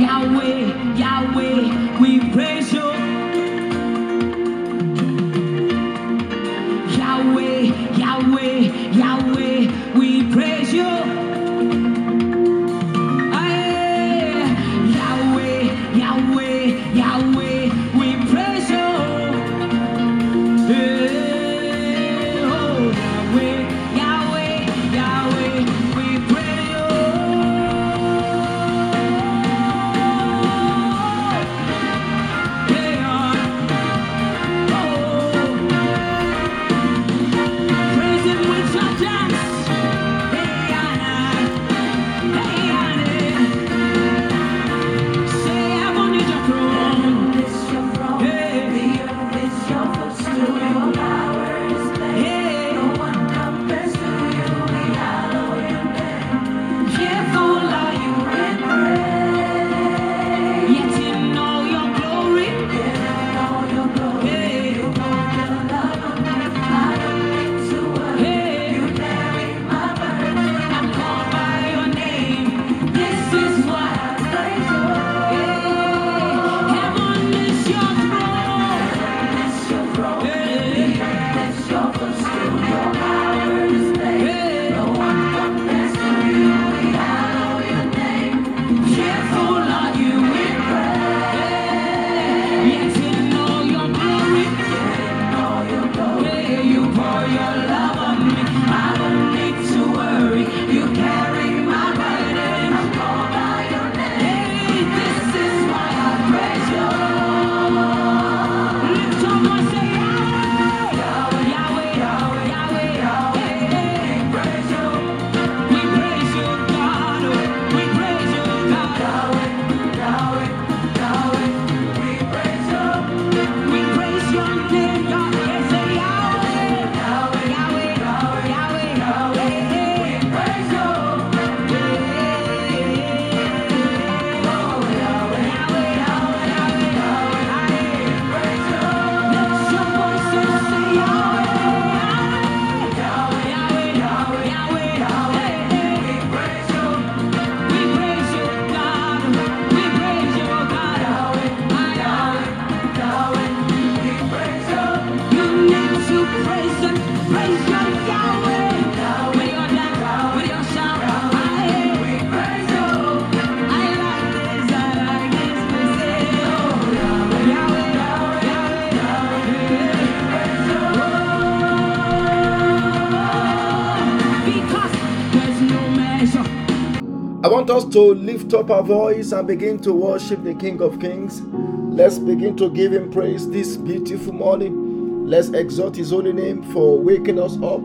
Yahweh, to lift up our voice and begin to worship the King of Kings. Let's begin to give him praise this beautiful morning. Let's exalt his holy name for waking us up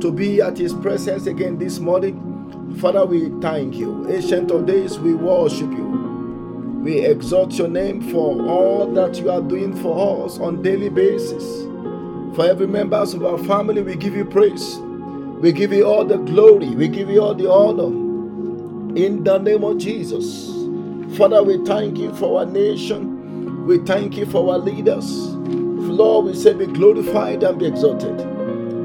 to be at his presence again this morning. Father, we thank you. Ancient of days, we worship you. We exalt your name for all that you are doing for us on daily basis. For every members of our family, we give you praise. We give you all the glory. We give you all the honor. In the name of Jesus. Father, we thank you for our nation. We thank you for our leaders. Lord, we say be glorified and be exalted.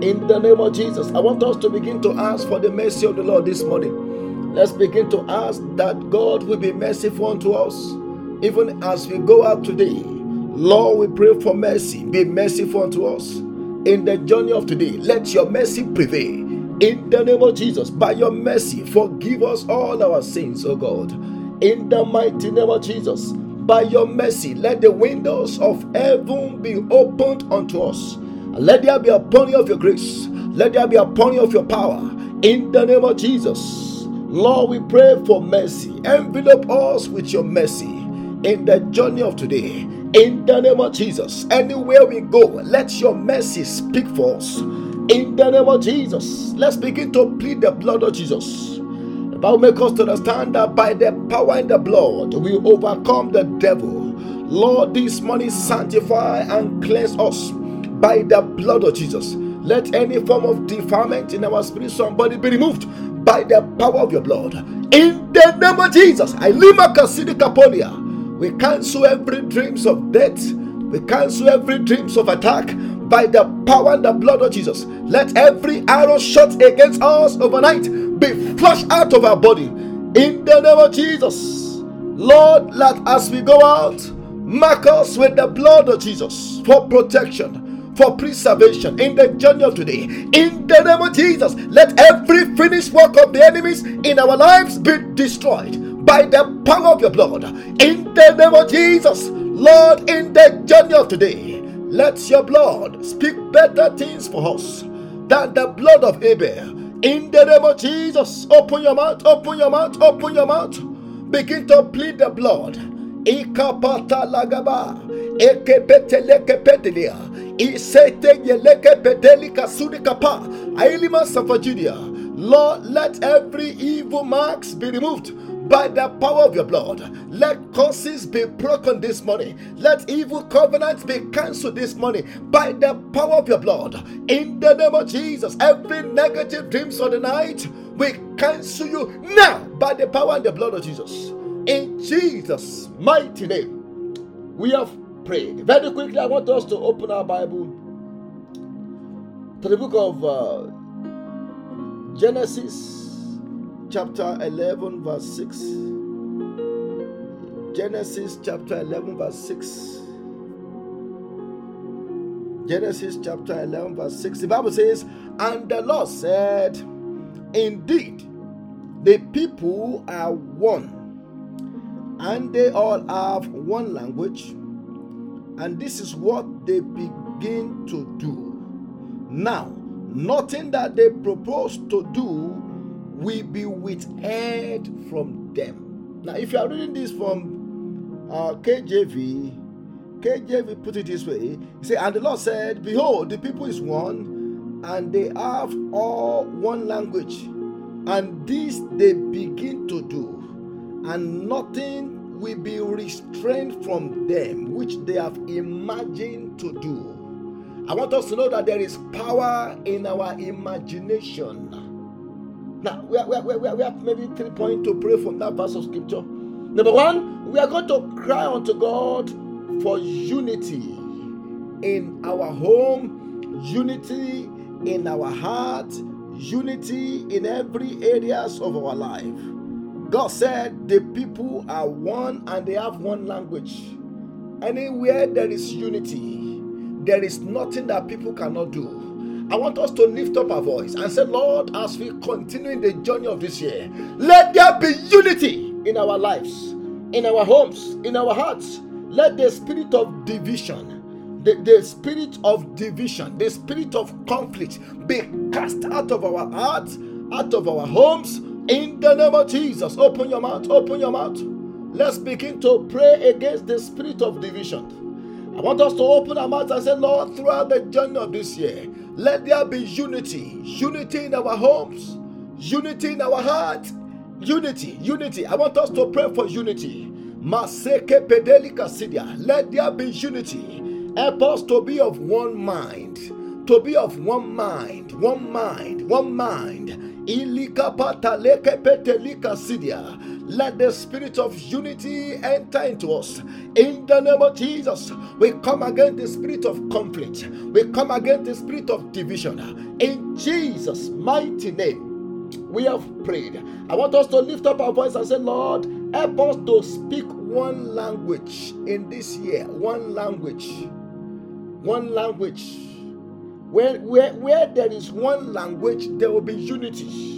In the name of Jesus. I want us to begin to ask for the mercy of the Lord this morning. Let's begin to ask that God will be merciful unto us, even as we go out today. Lord, we pray for mercy. Be merciful unto us. In the journey of today, let your mercy prevail. In the name of Jesus, by your mercy, forgive us all our sins, O God. In the mighty name of Jesus, by your mercy, let the windows of heaven be opened unto us. Let there be a pouring of your grace. Let there be a pouring of your power. In the name of Jesus. Lord, we pray for mercy. Envelope us with your mercy in the journey of today. In the name of Jesus. Anywhere we go, let your mercy speak for us. In the name of Jesus. Let's begin to plead the blood of Jesus. The Bible makes us to understand that by the power in the blood, we overcome the devil. Lord, this morning sanctify and cleanse us by the blood of Jesus. Let any form of defilement in our spiritual body be removed by the power of your blood. In the name of Jesus, I lima kasidi kapolia. We cancel every dreams of death. We cancel every dreams of attack by the power and the blood of Jesus. Let every arrow shot against us overnight be flushed out of our body. In the name of Jesus. Lord, let as we go out, mark us with the blood of Jesus for protection, for preservation in the journey of today. In the name of Jesus, let every finished work of the enemies in our lives be destroyed by the power of your blood. In the name of Jesus, Lord, in the journey of today, let your blood speak better things for us than the blood of Abel. In the name of Jesus, open your mouth, open your mouth, open your mouth. Begin to plead the blood. Ikapata lagaba. Ekepetelekepetilia. Isete yelekepedeli sudi kapa. Ailima Safajudia. Lord, let every evil marks be removed by the power of your blood. Let curses be broken this morning. Let evil covenants be cancelled this morning by the power of your blood. In the name of Jesus, every negative dreams of the night, we cancel you now by the power and the blood of Jesus. In Jesus' mighty name, we have prayed. Very quickly, I want us to open our Bible to the book of uh, Genesis chapter 11, verse 6. Genesis chapter 11, verse 6. Genesis chapter 11, verse 6. The Bible says, And the Lord said, Indeed, the people are one, and they all have one language, and this is what they begin to do. Now, nothing that they propose to do will be withheld from them. Now, if you are reading this from uh, KJV, KJV put it this way: said, "And the Lord said, Behold, the people is one, and they have all one language, and this they begin to do, and nothing will be restrained from them, which they have imagined to do." I want us to know that there is power in our imagination. Now, we, are, we, are, we, are, we have maybe three points to pray from that verse of scripture. Number one, we are going to cry unto God for unity in our home, unity in our heart, unity in every areas of our life. God said the people are one and they have one language. Anywhere there is unity, there is nothing that people cannot do. I want us to lift up our voice and say, Lord, as we continue in the journey of this year, let there be unity in our lives, in our homes, in our hearts. Let the spirit of division, the, the spirit of division, the spirit of conflict be cast out of our hearts, out of our homes, in the name of Jesus. Open your mouth, open your mouth. Let's begin to pray against the spirit of division. I want us to open our mouths and say, Lord, throughout the journey of this year, let there be unity. Unity in our homes, unity in our heart, unity, unity. I want us to pray for unity. Maseke pedelika sidia. Let there be unity. Help us to be of one mind. To be of one mind, one mind, one mind. Let the spirit of unity enter into us. In the name of Jesus, we come against the spirit of conflict. We come against the spirit of division. In Jesus' mighty name, we have prayed. I want us to lift up our voice and say, Lord, help us to speak one language in this year. One language. One language. Where, where, where there is one language, there will be unity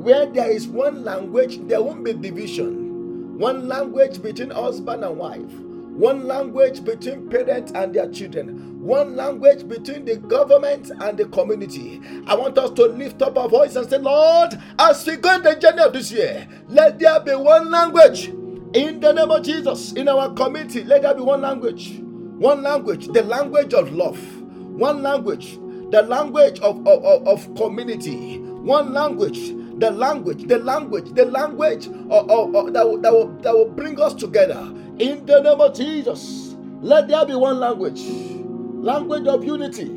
where there is one language, there won't be division. One language between husband and wife, one language between parents and their children, one language between the government and the community. I want us to lift up our voice and say, Lord, as we go in the journey of this year, let there be one language in the name of Jesus in our community. Let there be one language, one language, the language of love, one language, the language of, of, of, community, one language the language, the language, the language of, of, of, that, will, that, will, that will bring us together. In the name of Jesus, let there be one language language of unity,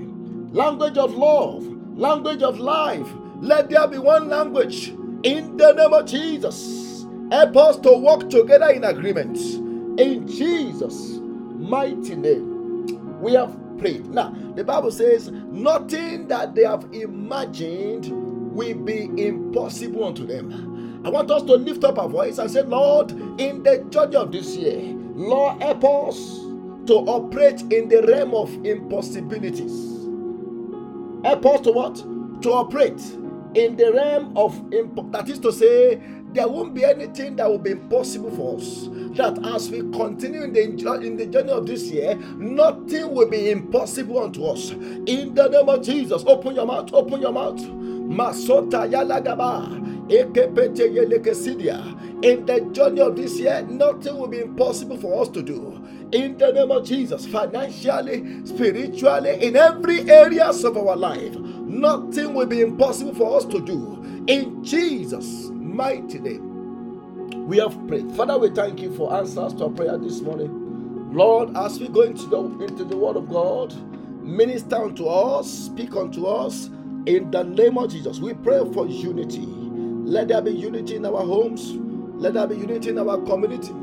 language of love, language of life. Let there be one language in the name of Jesus. Help us to walk together in agreement. In Jesus' mighty name, we have prayed. Now, the Bible says, nothing that they have imagined will be impossible unto them. I want us to lift up our voice and say, Lord, in the journey of this year, Lord, help us to operate in the realm of impossibilities. Help us to what? To operate in the realm of impo- that is to say, there won't be anything that will be impossible for us. That as we continue in the, in the journey of this year, nothing will be impossible unto us. In the name of Jesus, open your mouth, open your mouth. Masota yalagaba. In the journey of this year, nothing will be impossible for us to do. In the name of Jesus, financially, spiritually, in every areas of our life, nothing will be impossible for us to do. In Jesus' mighty name, we have prayed. Father, we thank you for answers to our prayer this morning. Lord, as we go into the, into the Word of God, minister unto us, speak unto us. In the name of Jesus, we pray for unity. Let there be unity in our homes. Let there be unity in our community.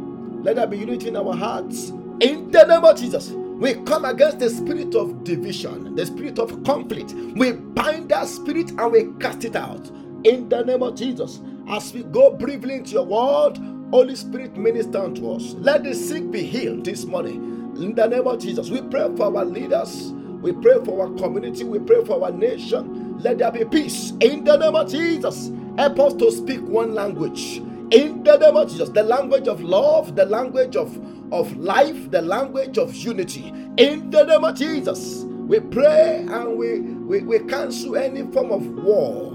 Let there be unity in our hearts. In the name of Jesus, we come against the spirit of division, the spirit of conflict. We bind that spirit and we cast it out. In the name of Jesus, as we go briefly into your word, Holy Spirit minister unto us. Let the sick be healed this morning. In the name of Jesus, we pray for our leaders. We pray for our community. We pray for our nation. Let there be peace. In the name of Jesus, help us to speak one language. In the name of Jesus, the language of love, the language of, of life, the language of unity. In the name of Jesus, we pray and we, we, we cancel any form of war,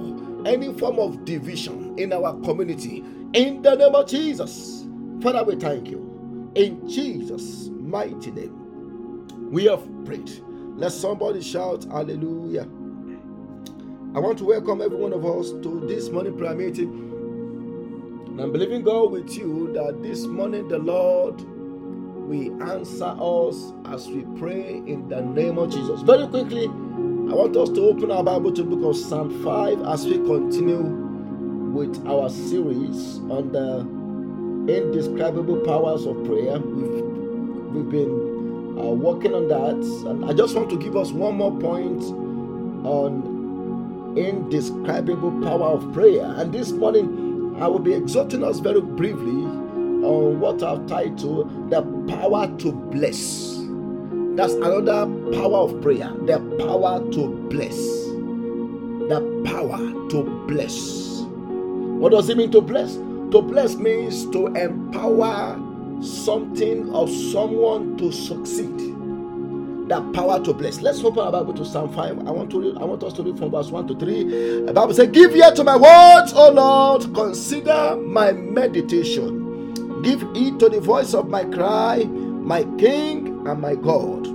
any form of division in our community. In the name of Jesus, Father, we thank you. In Jesus' mighty name, we have prayed. Let somebody shout hallelujah. I want to welcome every one of us to this morning prayer meeting. And I'm believing God with you that this morning the Lord will answer us as we pray in the name of Jesus. Very quickly, want us to open our Bible to book of Psalm 5 as we continue with our series on the indescribable powers of prayer. We've, we've been uh, working on that, and I just want to give us one more point on indescribable power of prayer. And this morning, I will be exhorting us very briefly on what I've titled the power to bless. That's another power of prayer. The power to bless. The power to bless. What does it mean to bless? To bless means to empower something or someone to succeed. The power to bless. Let's open our Bible to Psalm 5. I want to read, I want us to read from verse 1 to 3. The Bible says, Give ear to my words, O Lord, consider my meditation. Give heed to the voice of my cry, my King and my God.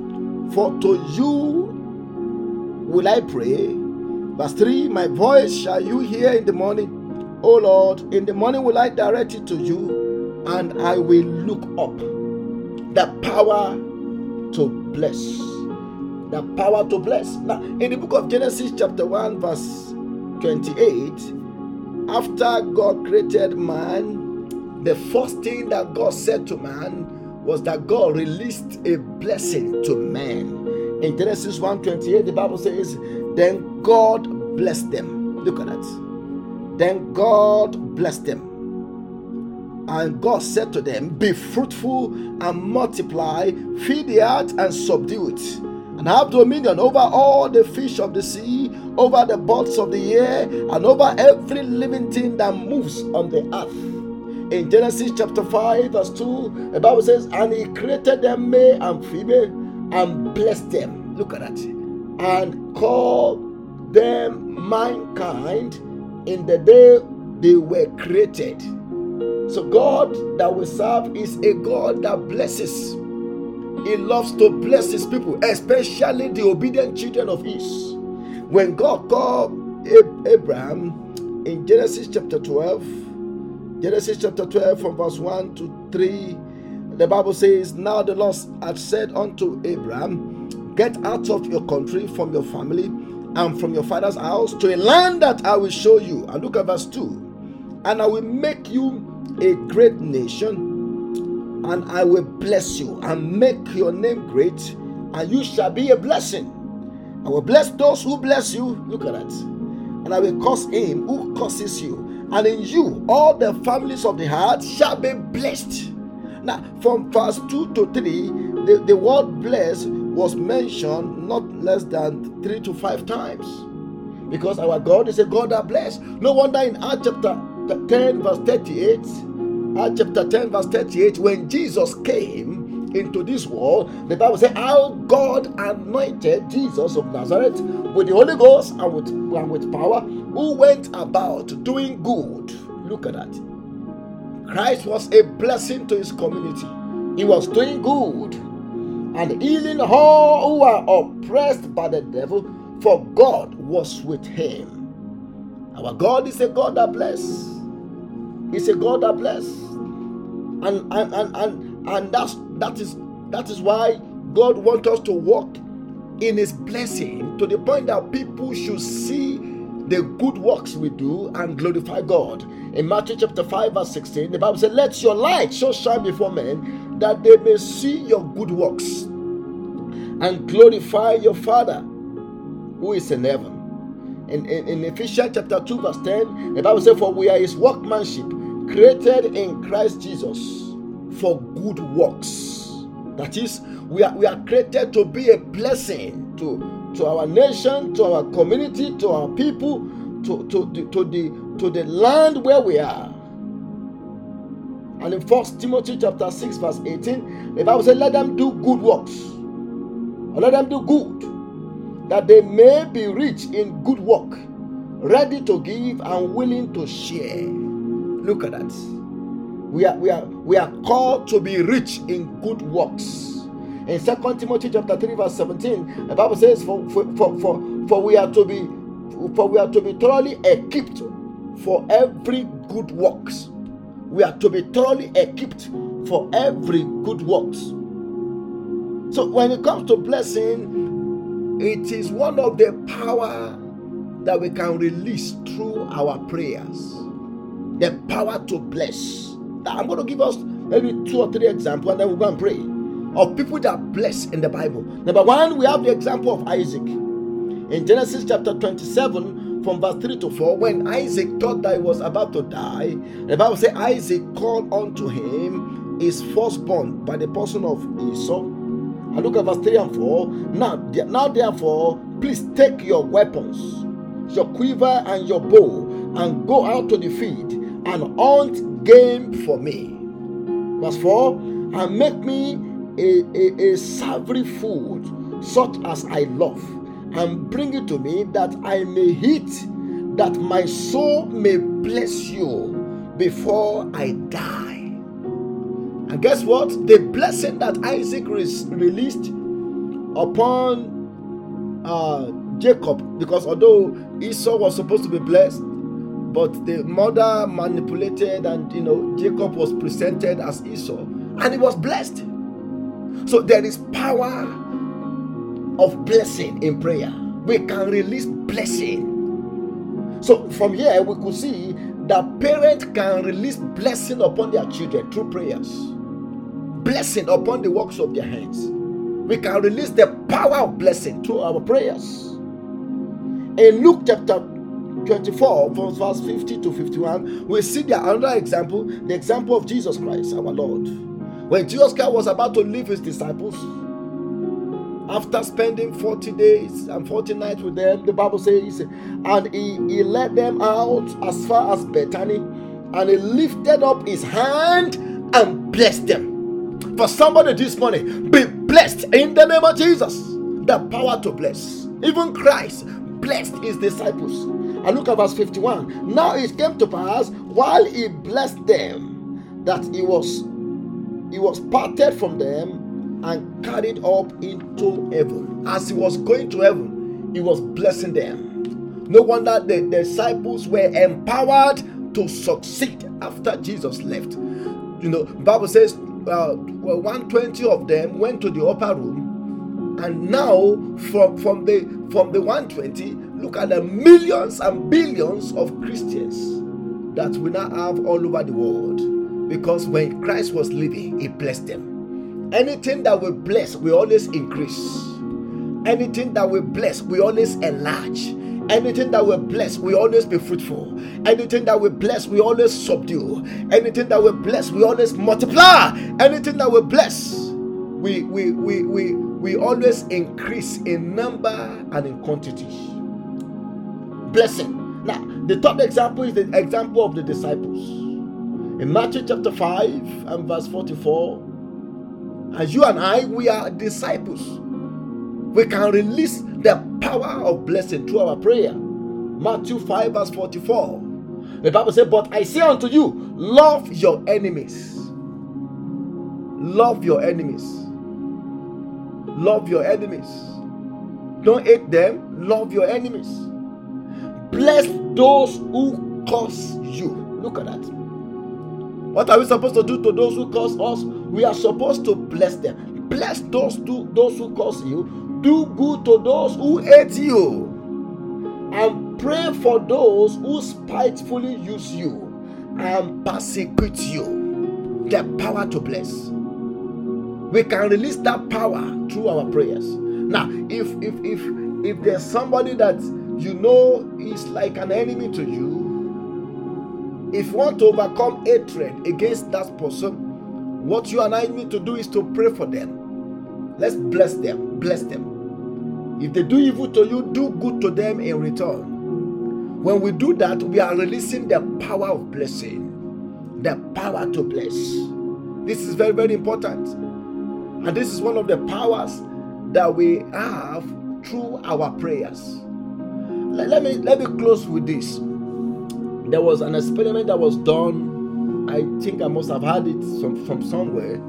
For to you will I pray. Verse 3 My voice shall you hear in the morning. O Lord, in the morning will I direct it to you, and I will look up. The power to bless. The power to bless. Now, in the book of Genesis, chapter 1, verse 28, after God created man, the first thing that God said to man was that God released a blessing to man. In Genesis 1:28, the Bible says, Then God blessed them. Look at that. Then God blessed them. And God said to them, Be fruitful and multiply, feed the earth and subdue it, and have dominion over all the fish of the sea, over the birds of the air, and over every living thing that moves on the earth. In Genesis chapter 5, verse 2, the Bible says, And he created them male and female and blessed them. Look at that. And called them mankind in the day they were created. So, God that we serve is a God that blesses. He loves to bless his people, especially the obedient children of his. When God called Abraham in Genesis chapter 12, Genesis chapter 12, from verse 1 to 3, the Bible says, Now the Lord had said unto Abraham, Get out of your country, from your family, and from your father's house to a land that I will show you. And look at verse 2. And I will make you a great nation, and I will bless you and make your name great, and you shall be a blessing. I will bless those who bless you. Look at that. And I will curse him who curses you, and in you all the families of the heart shall be blessed. Now, from verse 2 to 3, the, the word blessed was mentioned not less than 3 to 5 times. Because our God is a God that bless. No wonder in Acts chapter 10, verse 38, Acts chapter 10, verse 38, when Jesus came into this world, the Bible said, How God anointed Jesus of Nazareth with the Holy Ghost and with, and with power, who went about doing good. Look at that. Christ was a blessing to his community. He was doing good and healing all who are oppressed by the devil, for God was with him. Our God is a God that bless. He's a God that bless. And and and and, and that's that is that is why God wants us to walk in his blessing to the point that people should see the good works we do and glorify God. In Matthew chapter 5, verse 16, the Bible says, Let your light so shine before men that they may see your good works and glorify your Father who is in heaven. In, in, in Ephesians chapter 2, verse 10, the Bible says, For we are his workmanship, created in Christ Jesus for good works. That is, we are, we are created to be a blessing to, to our nation, to our community, to our people, to, to, to, to the, to the land where we are. And in First Timothy chapter 6, verse 18, the Bible says, Let them do good works. Or let them do good, that they may be rich in good work, ready to give and willing to share. Look at that. We are, we are, we are called to be rich in good works. In Second Timothy chapter 3, verse 17, the Bible says, for, for, for, for, for we are to be for we are to be thoroughly equipped for every good works. We are to be thoroughly equipped for every good works. So when it comes to blessing, it is one of the power that we can release through our prayers. The power to bless. I'm going to give us maybe two or three examples and then we're going to pray of people that bless in the Bible. Number one, we have the example of Isaac. In Genesis chapter 27, from verse 3 to 4, when Isaac thought that he was about to die, the Bible says Isaac called unto him his firstborn by the person of Esau. And look at verse 3 and 4. Now, now therefore, please take your weapons, your quiver and your bow, and go out to the field and hunt game for me. Verse 4 And make me a, a, a savory food such as I love and bring it to me that I may eat, that my soul may bless you before I die. And guess what? The blessing that Isaac released upon uh, Jacob, because although Esau was supposed to be blessed, but the mother manipulated, and you know, Jacob was presented as Esau, and he was blessed. So there is power of blessing in prayer. We can release blessing. So from here we could see that parents can release blessing upon their children through prayers. Blessing upon the works of their hands. We can release the power of blessing through our prayers. In Luke chapter 24, from verse 50 to 51, we see the another example, the example of Jesus Christ, our Lord. When Jesus Christ was about to leave his disciples, after spending 40 days and 40 nights with them, the Bible says, and he, he led them out as far as Bethany, and he lifted up his hand and blessed them. For somebody this morning, be blessed in the name of Jesus. The power to bless. Even Christ blessed his disciples. And look at verse 51. Now it came to pass while he blessed them that he was he was parted from them and carried up into heaven. As he was going to heaven, he was blessing them. No wonder the disciples were empowered to succeed after Jesus left. You know, Bible says uh, well, 120 of them went to the upper room, and now from from the from the 120, look at the millions and billions of Christians that we now have all over the world. Because when Christ was living, He blessed them. Anything that we bless, we always increase. Anything that we bless, we always enlarge. Anything that we bless, we always be fruitful. Anything that we bless, we always subdue. Anything that we bless, we always multiply. Anything that we bless, we we we we, we always increase in number and in quantity. Blessing. Now, the third example is the example of the disciples. In Matthew chapter 5 and verse 44, as you and I, we are disciples. We can release the power of blessing through our prayer. Matthew 5, verse 44. The Bible says, But I say unto you, love your enemies. Love your enemies. Love your enemies. Don't hate them, love your enemies. Bless those who curse you. Look at that. What are we supposed to do to those who curse us? We are supposed to bless them. Bless those do, those who curse you. Do good to those who hate you. And pray for those who spitefully use you and persecute you. The power to bless. We can release that power through our prayers. Now, if if if if there's somebody that you know is like an enemy to you, if you want to overcome hatred against that person, what you and I need to do is to pray for them. Let's bless them. Bless them. If they do evil to you, do good to them in return. When we do that, we are releasing the power of blessing, the power to bless. This is very, very important. And this is one of the powers that we have through our prayers. Let, let me let me close with this there was an experiment that was done. I think I must have had it from, from somewhere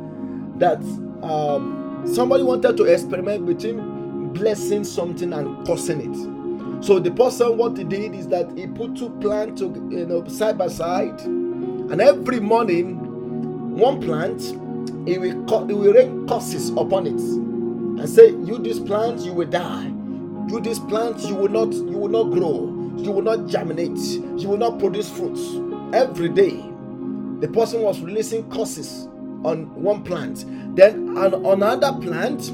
that um, somebody wanted to experiment between blessing something and cursing it. So the person, what he did is that he put two plants, to, you know, side by side, and every morning, one plant, he will, he will rain curses upon it, and say, "You this plant, you will die. You this plant, you will not, you will not grow." you will not germinate, you will not produce fruits. Every day, the person was releasing curses on one plant. Then on another plant,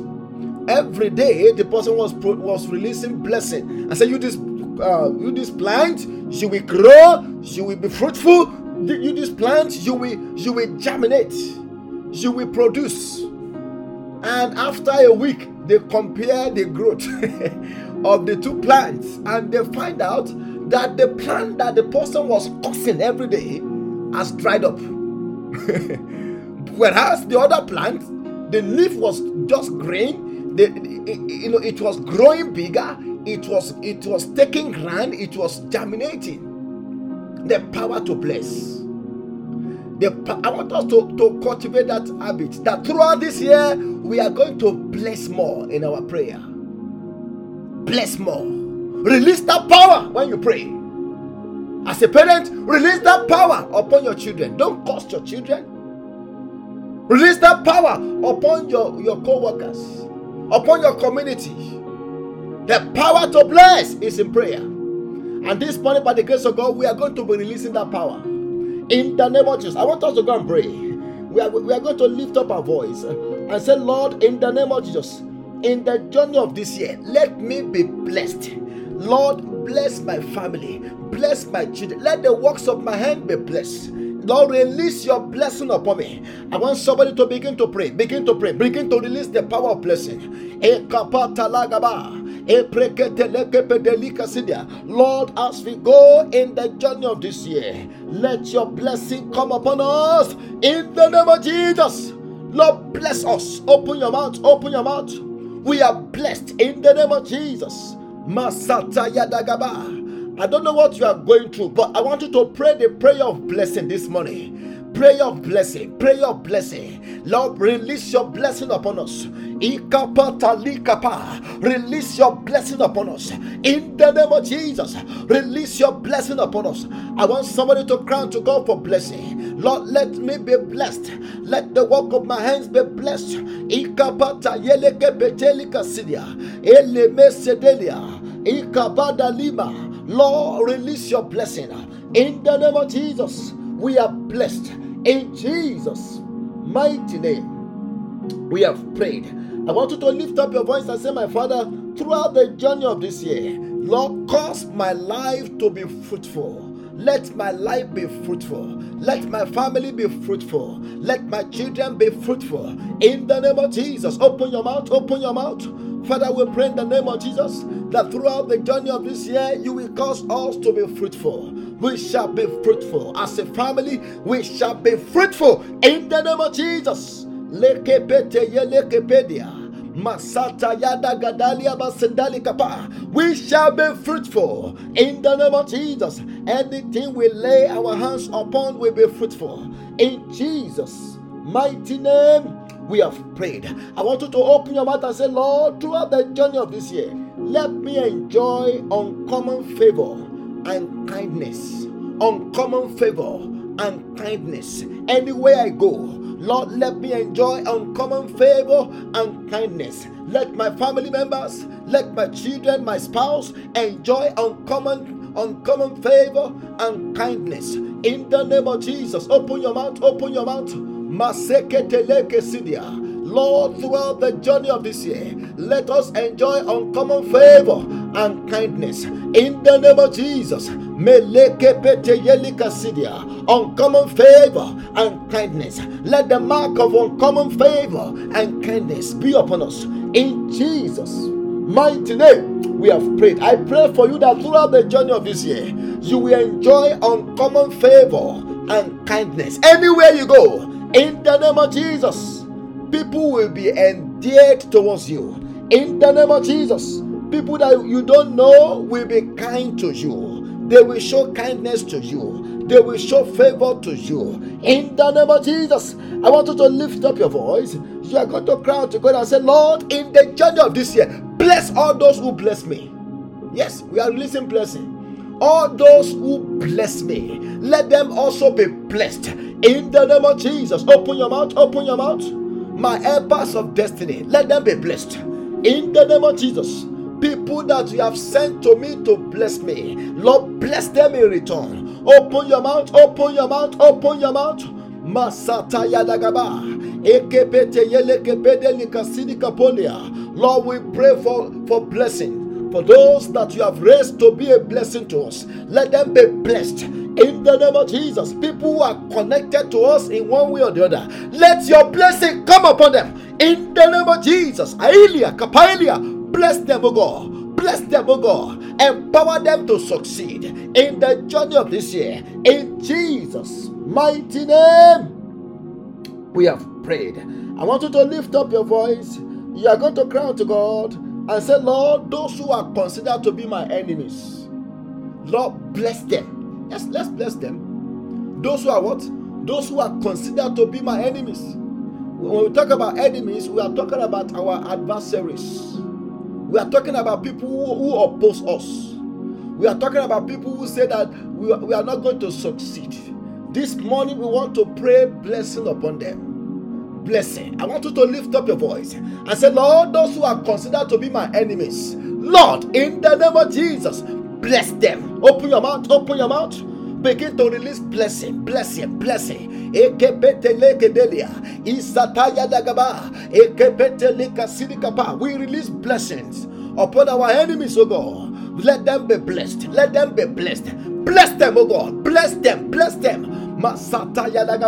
every day the person was was releasing blessing. I said, "You this, uh, you this plant, you will grow, you will be fruitful. You this plant, you will you will germinate, you will produce." And after a week, they compare the growth of the two plants and they find out that the plant that the person was cursing every day has dried up. Whereas the other plant, the leaf was just green, the, you know, it was growing bigger, it was it was taking ground, it was germinating. The power to bless. The, I want us to, to cultivate that habit that throughout this year we are going to bless more in our prayer bless more. Release that power when you pray. As a parent, release that power upon your children. Don't cost your children. Release that power upon your, your co-workers, upon your community. The power to bless is in prayer. And this morning, by the grace of God, we are going to be releasing that power. In the name of Jesus. I want us to go and pray. We are, we are going to lift up our voice and say, Lord, in the name of Jesus, in the journey of this year, let me be blessed. Lord, bless my family, bless my children. Let the works of my hand be blessed. Lord, release your blessing upon me. I want somebody to begin to pray, begin to pray, begin to release the power of blessing. Lord, as we go in the journey of this year, let your blessing come upon us in the name of Jesus. Lord, bless us. Open your mouth, open your mouth. We are blessed in the name of Jesus. Masata Yadagaba. I don't know what you are going through, but I want you to pray the prayer of blessing this morning. Prayer of blessing, prayer of blessing. Lord, release your blessing upon us. Release your blessing upon us. In the name of Jesus, release your blessing upon us. I want somebody to crown to God for blessing. Lord, let me be blessed. Let the work of my hands be blessed. Lord, release your blessing. In the name of Jesus, we are blessed. In Jesus' mighty name, we have prayed. I want you to lift up your voice and say, My Father, throughout the journey of this year, Lord, cause my life to be fruitful. Let my life be fruitful. Let my family be fruitful. Let my children be fruitful. In the name of Jesus, open your mouth, open your mouth. Father, we pray in the name of Jesus that throughout the journey of this year, you will cause us to be fruitful. We shall be fruitful. As a family, we shall be fruitful in the name of Jesus. Masata yada kapa. We shall be fruitful in the name of Jesus. Anything we lay our hands upon will be fruitful. In Jesus' mighty name, we have prayed. I want you to open your mouth and say, Lord, throughout the journey of this year, let me enjoy uncommon favor and kindness. Uncommon favor and kindness. Anywhere I go, Lord, let me enjoy uncommon favor and kindness. Let my family members, let my children, my spouse enjoy uncommon, uncommon favor and kindness. In the name of Jesus, open your mouth, open your mouth. Lord, throughout the journey of this year, let us enjoy uncommon favor and kindness. In the name of Jesus, uncommon favor and kindness. Let the mark of uncommon favor and kindness be upon us. In Jesus' mighty name, we have prayed. I pray for you that throughout the journey of this year, you will enjoy uncommon favor and kindness anywhere you go. In the name of Jesus people will be endeared towards you. In the name of Jesus, people that you don't know will be kind to you. They will show kindness to you. They will show favor to you. In the name of Jesus, I want you to lift up your voice. You are going to cry to God and say, Lord, in the journey of this year, bless all those who bless me. Yes, we are releasing blessing. All those who bless me, let them also be blessed. In the name of Jesus, open your mouth, open your mouth my helpers of destiny, let them be blessed. In the name of Jesus, people that you have sent to me to bless me, Lord, bless them in return. Open your mouth, open your mouth, open your mouth. Masata Yadagaba. Ekepete Yelekepede Likasidi Kapolia. Lord, we pray for, for blessing. For those that you have raised to be a blessing to us, let them be blessed in the name of Jesus. People who are connected to us in one way or the other, let your blessing come upon them in the name of Jesus. Aelia, Kapailia, bless them, O God. Bless them, O God. Empower them to succeed in the journey of this year. In Jesus' mighty name, we have prayed. I want you to lift up your voice. You are going to cry out to God and say, Lord, those who are considered to be my enemies, Lord, bless them Yes, let's bless them. Those who are what? Those who are considered to be my enemies. When we talk about enemies, we are talking about our adversaries. We are talking about people who, who oppose us. We are talking about people who say that we are, we are not going to succeed. This morning, we want to pray blessing upon them. Blessing. I want you to lift up your voice and say, Lord, those who are considered to be my enemies, Lord, in the name of Jesus, Bless them. Open your mouth. Open your mouth. Begin to release blessing, blessing, blessing. We release blessings upon our enemies, oh God. Let them be blessed. Let them be blessed. Bless them, oh God. Bless them. Bless them. Masata yeleke.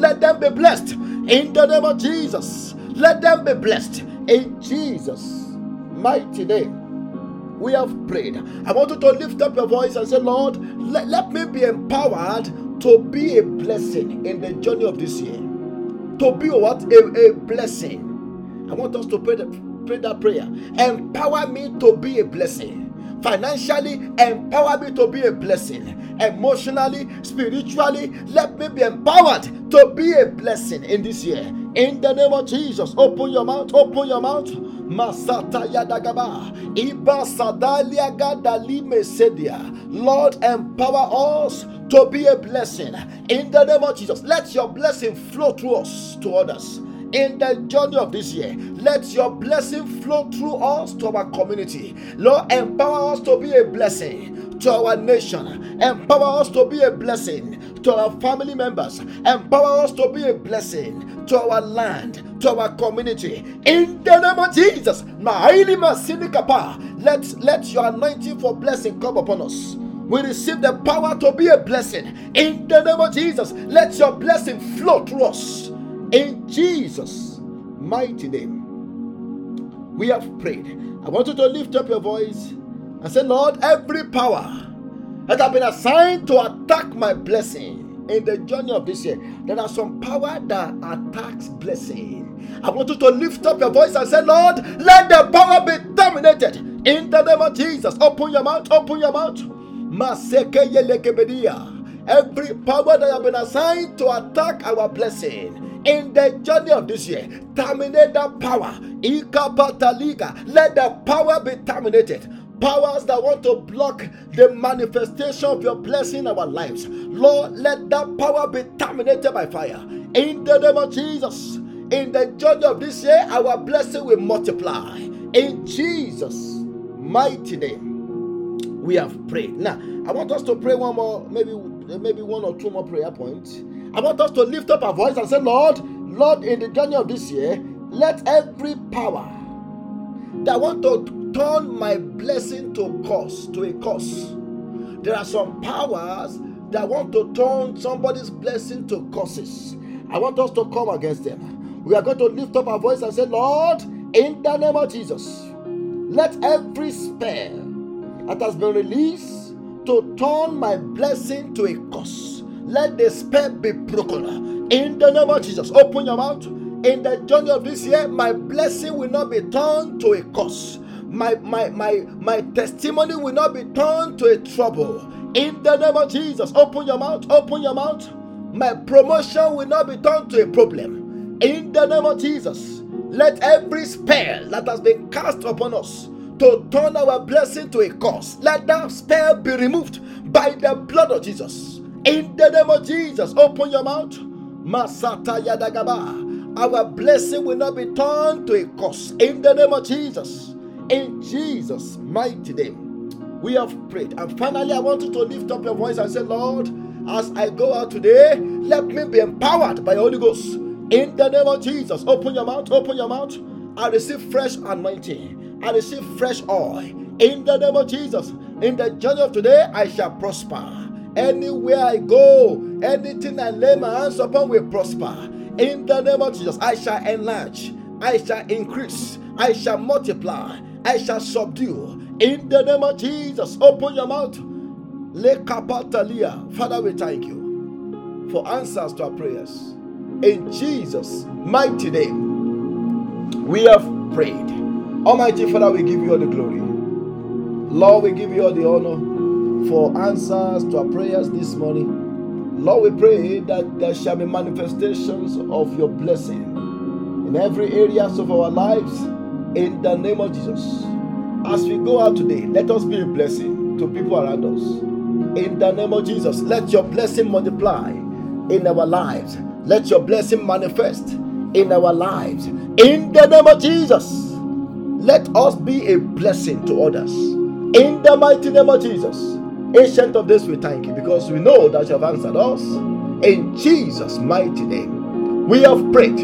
Let them be blessed in the name of Jesus. Let them be blessed in Jesus' mighty name we have prayed. I want you to lift up your voice and say, Lord, let, let me be empowered to be a blessing in the journey of this year. To be what? A, a blessing. I want us to pray, that, pray that prayer. Empower me to be a blessing. Financially, empower me to be a blessing. Emotionally, spiritually, let me be empowered to be a blessing in this year. In the name of Jesus, open your mouth, open your mouth. Masata. Iba Mesedia. Lord, empower us to be a blessing. In the name of Jesus, let your blessing flow through us to others in the journey of this year. Let your blessing flow through us to our community. Lord, empower us to be a blessing to our nation. Empower us to be a blessing to our family members. Empower us to be a blessing to our land, to our community. In the name of Jesus. Let, let your anointing for blessing come upon us. We receive the power to be a blessing. In the name of Jesus, let your blessing flow through us. In Jesus' mighty name, we have prayed. I want you to lift up your voice and say, Lord, every power that have been assigned to attack my blessing in the journey of this year, there are some power that attacks blessing. I want you to lift up your voice and say, Lord, let the power be terminated in the name of Jesus. Open your mouth, open your mouth. Every power that have been assigned to attack our blessing in the journey of this year, terminate that power. Let the power be terminated powers that want to block the manifestation of your blessing in our lives. Lord, let that power be terminated by fire. In the name of Jesus, in the journey of this year, our blessing will multiply. In Jesus' mighty name, we have prayed. Now, I want us to pray one more, maybe maybe one or two more prayer points. I want us to lift up our voice and say, Lord, Lord, in the journey of this year, let every power that want to turn my blessing to curse, to a curse. There are some powers that want to turn somebody's blessing to curses. I want us to come against them. We are going to lift up our voice and say, Lord, in the name of Jesus, let every spell that has been released to turn my blessing to a curse, let the spell be broken. In the name of Jesus, open your mouth. In the journey of this year, my blessing will not be turned to a curse. My, my, my, my testimony will not be turned to a trouble. In the name of Jesus, open your mouth, open your mouth. My promotion will not be turned to a problem. In the name of Jesus, let every spell that has been cast upon us to turn our blessing to a curse, let that spell be removed by the blood of Jesus. In the name of Jesus, open your mouth. Masata Yadagaba. Our blessing will not be turned to a curse. In the name of Jesus. In Jesus' mighty name. We have prayed. And finally, I want you to lift up your voice and say, Lord, as I go out today, let me be empowered by the Holy Ghost in the name of Jesus, open your mouth, open your mouth. I receive fresh anointing. I receive fresh oil. In the name of Jesus, in the journey of today, I shall prosper. Anywhere I go, anything I lay my hands upon will prosper. In the name of Jesus, I shall enlarge, I shall increase, I shall multiply, I shall subdue. In the name of Jesus, open your mouth. Father, we thank you for answers to our prayers. In Jesus' mighty name, we have prayed. Almighty Father, we give you all the glory. Lord, we give you all the honor for answers to our prayers this morning. Lord, we pray that there shall be manifestations of your blessing in every areas of our lives in the name of Jesus. As we go out today, let us be a blessing to people around us. In the name of Jesus, let your blessing multiply in our lives let your blessing manifest in our lives. In the name of Jesus, let us be a blessing to others. In the mighty name of Jesus. Ancient of Days, we thank you because we know that you have answered us. In Jesus' mighty name, we have prayed.